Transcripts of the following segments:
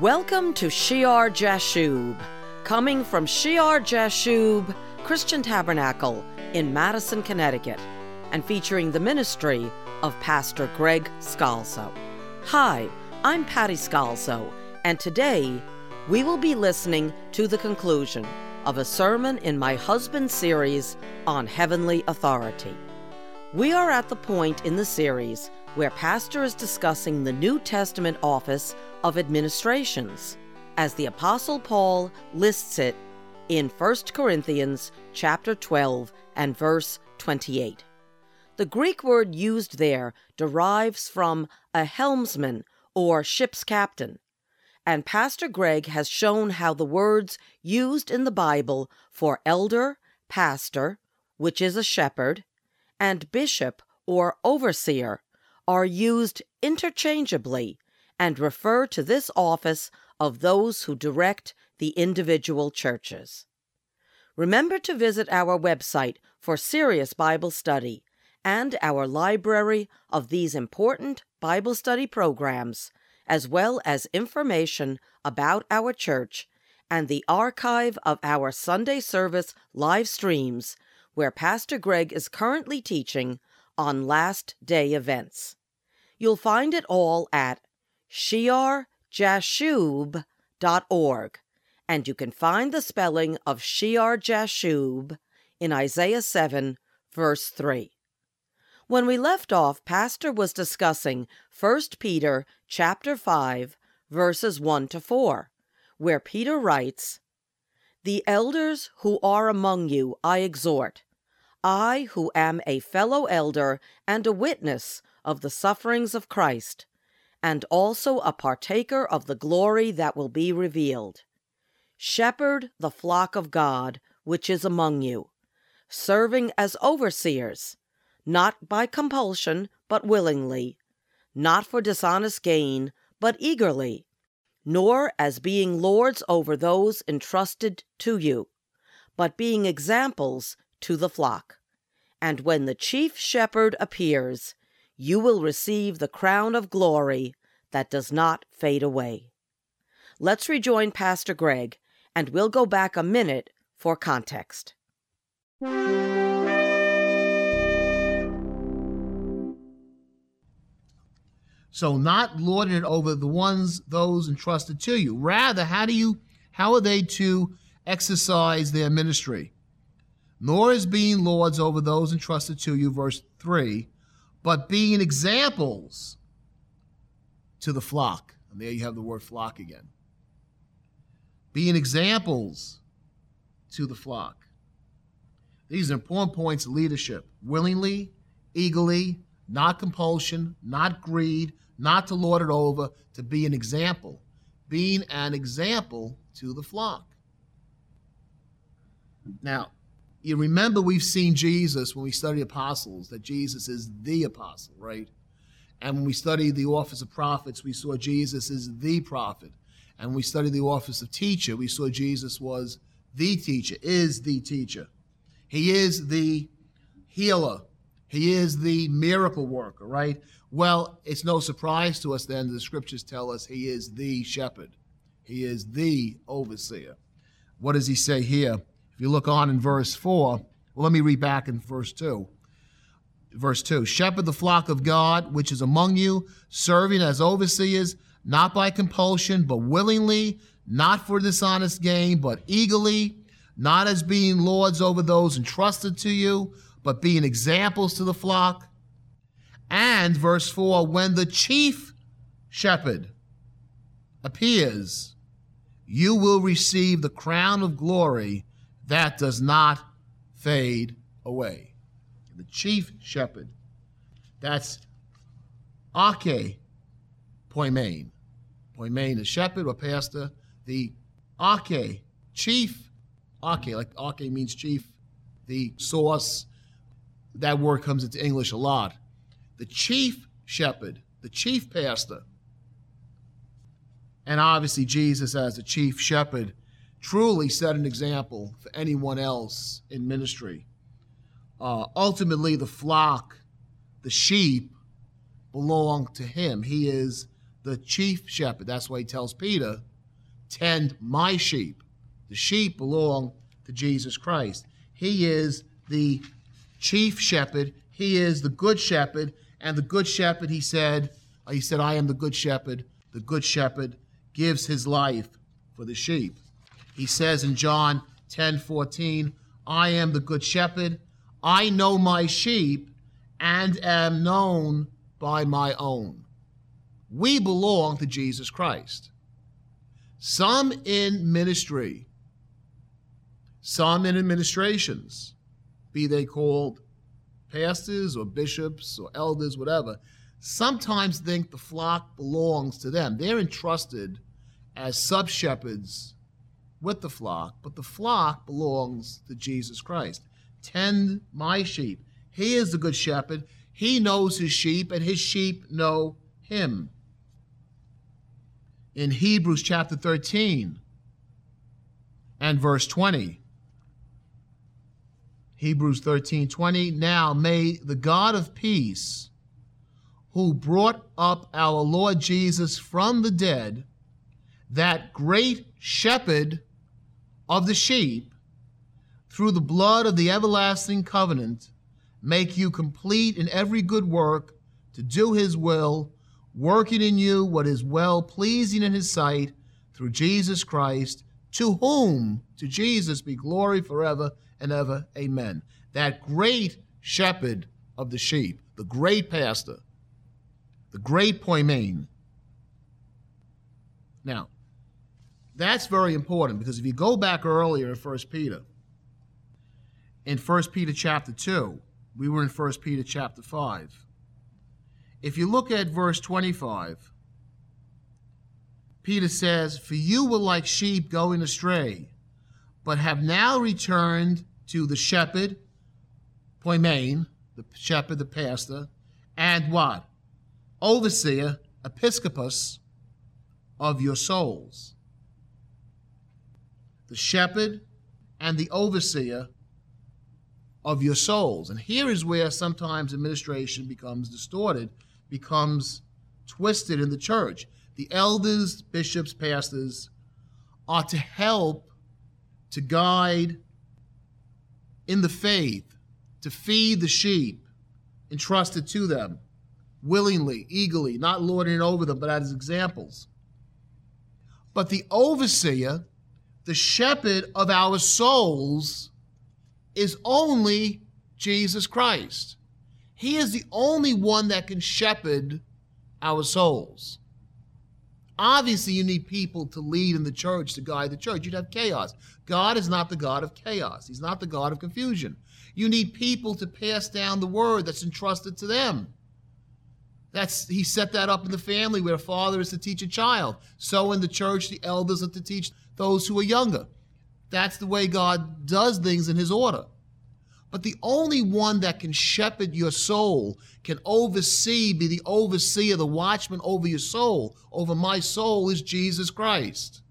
Welcome to Shear Jashub, coming from Shear Jashub Christian Tabernacle in Madison, Connecticut, and featuring the ministry of Pastor Greg Scalzo. Hi, I'm Patty Scalzo, and today we will be listening to the conclusion of a sermon in my husband's series on heavenly authority. We are at the point in the series where Pastor is discussing the New Testament office of administrations, as the Apostle Paul lists it in 1 Corinthians chapter 12 and verse 28. The Greek word used there derives from a helmsman or ship's captain, and Pastor Greg has shown how the words used in the Bible for elder, pastor, which is a shepherd, and bishop or overseer are used interchangeably and refer to this office of those who direct the individual churches. Remember to visit our website for serious Bible study and our library of these important Bible study programs, as well as information about our church and the archive of our Sunday service live streams, where Pastor Greg is currently teaching on last day events. You'll find it all at shearjashub.org, and you can find the spelling of Shear Jashub in Isaiah 7, verse 3. When we left off, Pastor was discussing 1 Peter chapter 5, verses 1 to 4, where Peter writes, The elders who are among you I exhort, I who am a fellow elder and a witness of the sufferings of Christ, and also a partaker of the glory that will be revealed. Shepherd the flock of God which is among you, serving as overseers, not by compulsion, but willingly, not for dishonest gain, but eagerly, nor as being lords over those entrusted to you, but being examples to the flock. And when the chief shepherd appears, you will receive the crown of glory that does not fade away. Let's rejoin Pastor Greg, and we'll go back a minute for context. So not lording it over the ones those entrusted to you. Rather, how do you how are they to exercise their ministry? Nor is being lords over those entrusted to you, verse 3, but being examples to the flock. And there you have the word flock again. Being examples to the flock. These are important points of leadership willingly, eagerly, not compulsion, not greed, not to lord it over, to be an example. Being an example to the flock. Now, you remember we've seen Jesus when we study apostles, that Jesus is the apostle, right? And when we study the office of prophets, we saw Jesus is the prophet. And when we study the office of teacher, we saw Jesus was the teacher, is the teacher. He is the healer. He is the miracle worker, right? Well, it's no surprise to us then the scriptures tell us he is the shepherd. He is the overseer. What does he say here? If you look on in verse 4, well, let me read back in verse 2. Verse 2 Shepherd the flock of God, which is among you, serving as overseers, not by compulsion, but willingly, not for dishonest gain, but eagerly, not as being lords over those entrusted to you, but being examples to the flock. And verse 4 when the chief shepherd appears, you will receive the crown of glory that does not fade away. The chief shepherd. That's Ake Poimen. Poimen is shepherd or pastor. The Ake, chief, Ake, like Ake means chief, the source. That word comes into English a lot. The chief shepherd, the chief pastor. And obviously, Jesus, as the chief shepherd, truly set an example for anyone else in ministry. Uh, ultimately, the flock, the sheep, belong to him. He is the chief shepherd. That's why he tells Peter, tend my sheep. The sheep belong to Jesus Christ. He is the chief shepherd. He is the good shepherd. And the good shepherd, he said, he said, I am the good shepherd. The good shepherd gives his life for the sheep. He says in John 10 14, I am the good shepherd. I know my sheep and am known by my own. We belong to Jesus Christ. Some in ministry, some in administrations, be they called pastors or bishops or elders, whatever, sometimes think the flock belongs to them. They're entrusted as sub shepherds with the flock, but the flock belongs to Jesus Christ. Tend my sheep. He is the good shepherd. He knows his sheep, and his sheep know him. In Hebrews chapter 13 and verse 20, Hebrews 13 20, now may the God of peace, who brought up our Lord Jesus from the dead, that great shepherd of the sheep, through the blood of the everlasting covenant, make you complete in every good work to do his will, working in you what is well pleasing in his sight through Jesus Christ, to whom, to Jesus, be glory forever and ever. Amen. That great shepherd of the sheep, the great pastor, the great poimen. Now, that's very important because if you go back earlier in 1 Peter, in 1 Peter chapter 2, we were in 1 Peter chapter 5. If you look at verse 25, Peter says, For you were like sheep going astray, but have now returned to the shepherd, poimen, the shepherd, the pastor, and what? Overseer, episcopus of your souls the shepherd, and the overseer of your souls. And here is where sometimes administration becomes distorted, becomes twisted in the church. The elders, bishops, pastors are to help, to guide in the faith, to feed the sheep entrusted to them willingly, eagerly, not lording it over them, but as examples. But the overseer the shepherd of our souls is only Jesus Christ. He is the only one that can shepherd our souls. Obviously, you need people to lead in the church, to guide the church. You'd have chaos. God is not the God of chaos, He's not the God of confusion. You need people to pass down the word that's entrusted to them. That's he set that up in the family where a father is to teach a child. So in the church, the elders are to teach those who are younger. That's the way God does things in His order. But the only one that can shepherd your soul, can oversee, be the overseer, the watchman over your soul, over my soul, is Jesus Christ.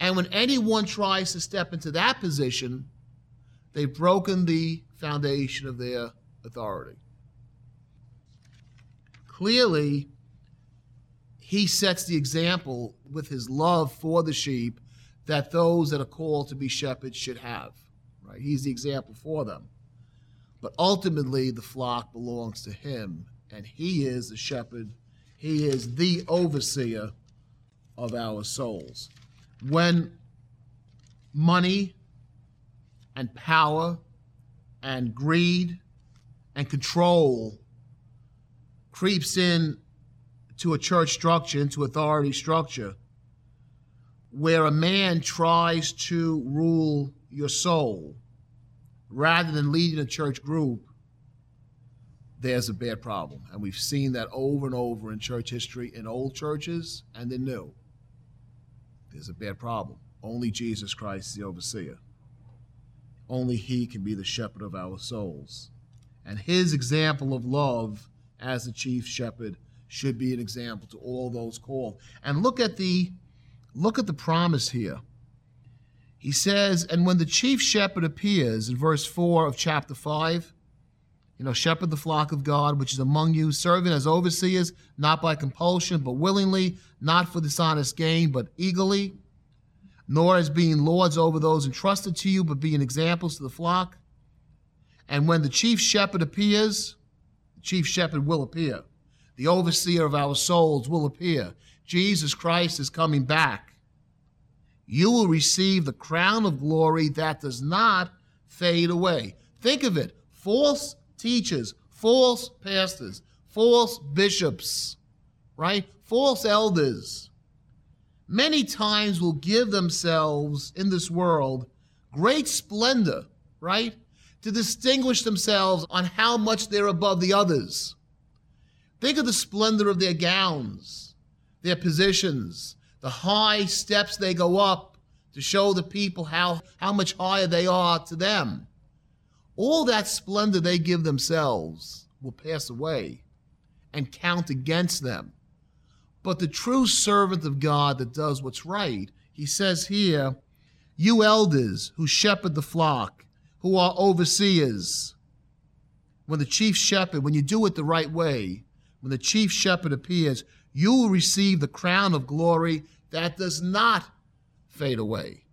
And when anyone tries to step into that position, they've broken the foundation of their authority. Clearly, he sets the example with his love for the sheep that those that are called to be shepherds should have. Right? He's the example for them. But ultimately, the flock belongs to him, and he is the shepherd. He is the overseer of our souls. When money and power and greed and control creeps in to a church structure, into authority structure, where a man tries to rule your soul rather than leading a church group, there's a bad problem. And we've seen that over and over in church history, in old churches and in new. There's a bad problem. Only Jesus Christ is the overseer. Only He can be the shepherd of our souls. And His example of love as the chief shepherd should be an example to all those called. And look at the look at the promise here. He says, and when the chief shepherd appears in verse 4 of chapter 5, You know, shepherd the flock of God which is among you, serving as overseers, not by compulsion, but willingly, not for dishonest gain, but eagerly, nor as being lords over those entrusted to you, but being examples to the flock. And when the chief shepherd appears, the chief shepherd will appear. The overseer of our souls will appear. Jesus Christ is coming back. You will receive the crown of glory that does not fade away. Think of it false teachers, false pastors, false bishops, right? False elders. Many times will give themselves in this world great splendor, right? To distinguish themselves on how much they're above the others. Think of the splendor of their gowns, their positions, the high steps they go up to show the people how, how much higher they are to them. All that splendor they give themselves will pass away and count against them. But the true servant of God that does what's right, he says here, you elders who shepherd the flock, who are overseers, when the chief shepherd, when you do it the right way, when the chief shepherd appears, you will receive the crown of glory that does not fade away.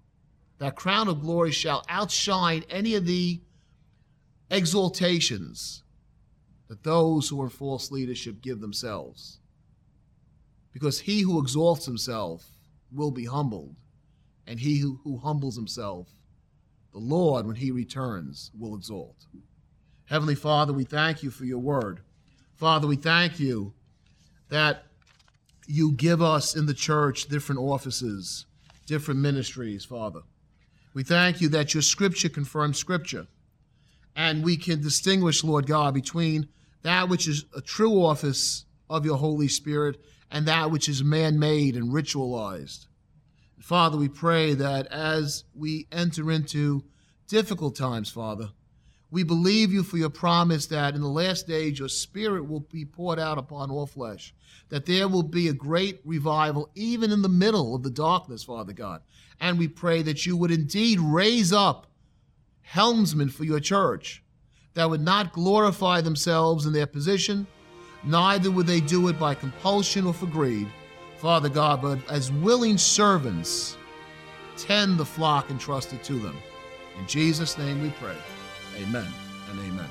That crown of glory shall outshine any of the exaltations that those who are false leadership give themselves. Because he who exalts himself will be humbled, and he who, who humbles himself, the Lord, when he returns, will exalt. Heavenly Father, we thank you for your word. Father, we thank you that you give us in the church different offices, different ministries, Father. We thank you that your scripture confirms scripture and we can distinguish, Lord God, between that which is a true office of your Holy Spirit and that which is man made and ritualized. Father, we pray that as we enter into difficult times, Father, we believe you for your promise that in the last days your Spirit will be poured out upon all flesh, that there will be a great revival even in the middle of the darkness, Father God. And we pray that you would indeed raise up helmsmen for your church that would not glorify themselves in their position, neither would they do it by compulsion or for greed, Father God, but as willing servants, tend the flock entrusted to them. In Jesus' name we pray. Amen and amen.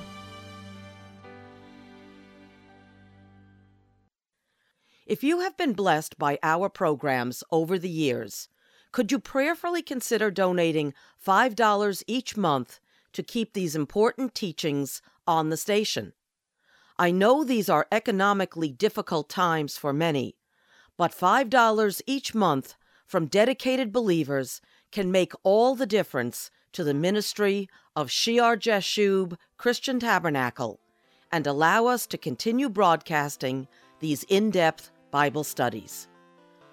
If you have been blessed by our programs over the years, could you prayerfully consider donating $5 each month to keep these important teachings on the station? I know these are economically difficult times for many, but $5 each month from dedicated believers can make all the difference to the ministry of Shear Jashub Christian Tabernacle and allow us to continue broadcasting these in depth Bible studies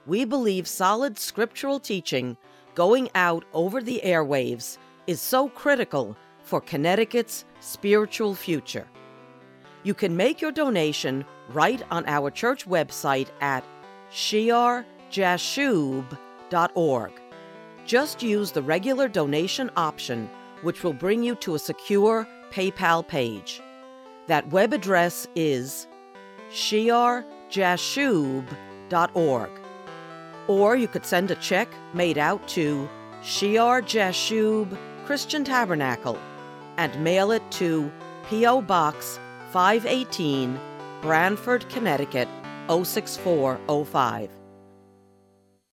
we believe solid scriptural teaching going out over the airwaves is so critical for Connecticut's spiritual future. You can make your donation right on our church website at shearjashub.org. Just use the regular donation option, which will bring you to a secure PayPal page. That web address is shearjashub.org or you could send a check made out to Shear Jashub Christian Tabernacle and mail it to P.O. Box 518, Branford, Connecticut 06405.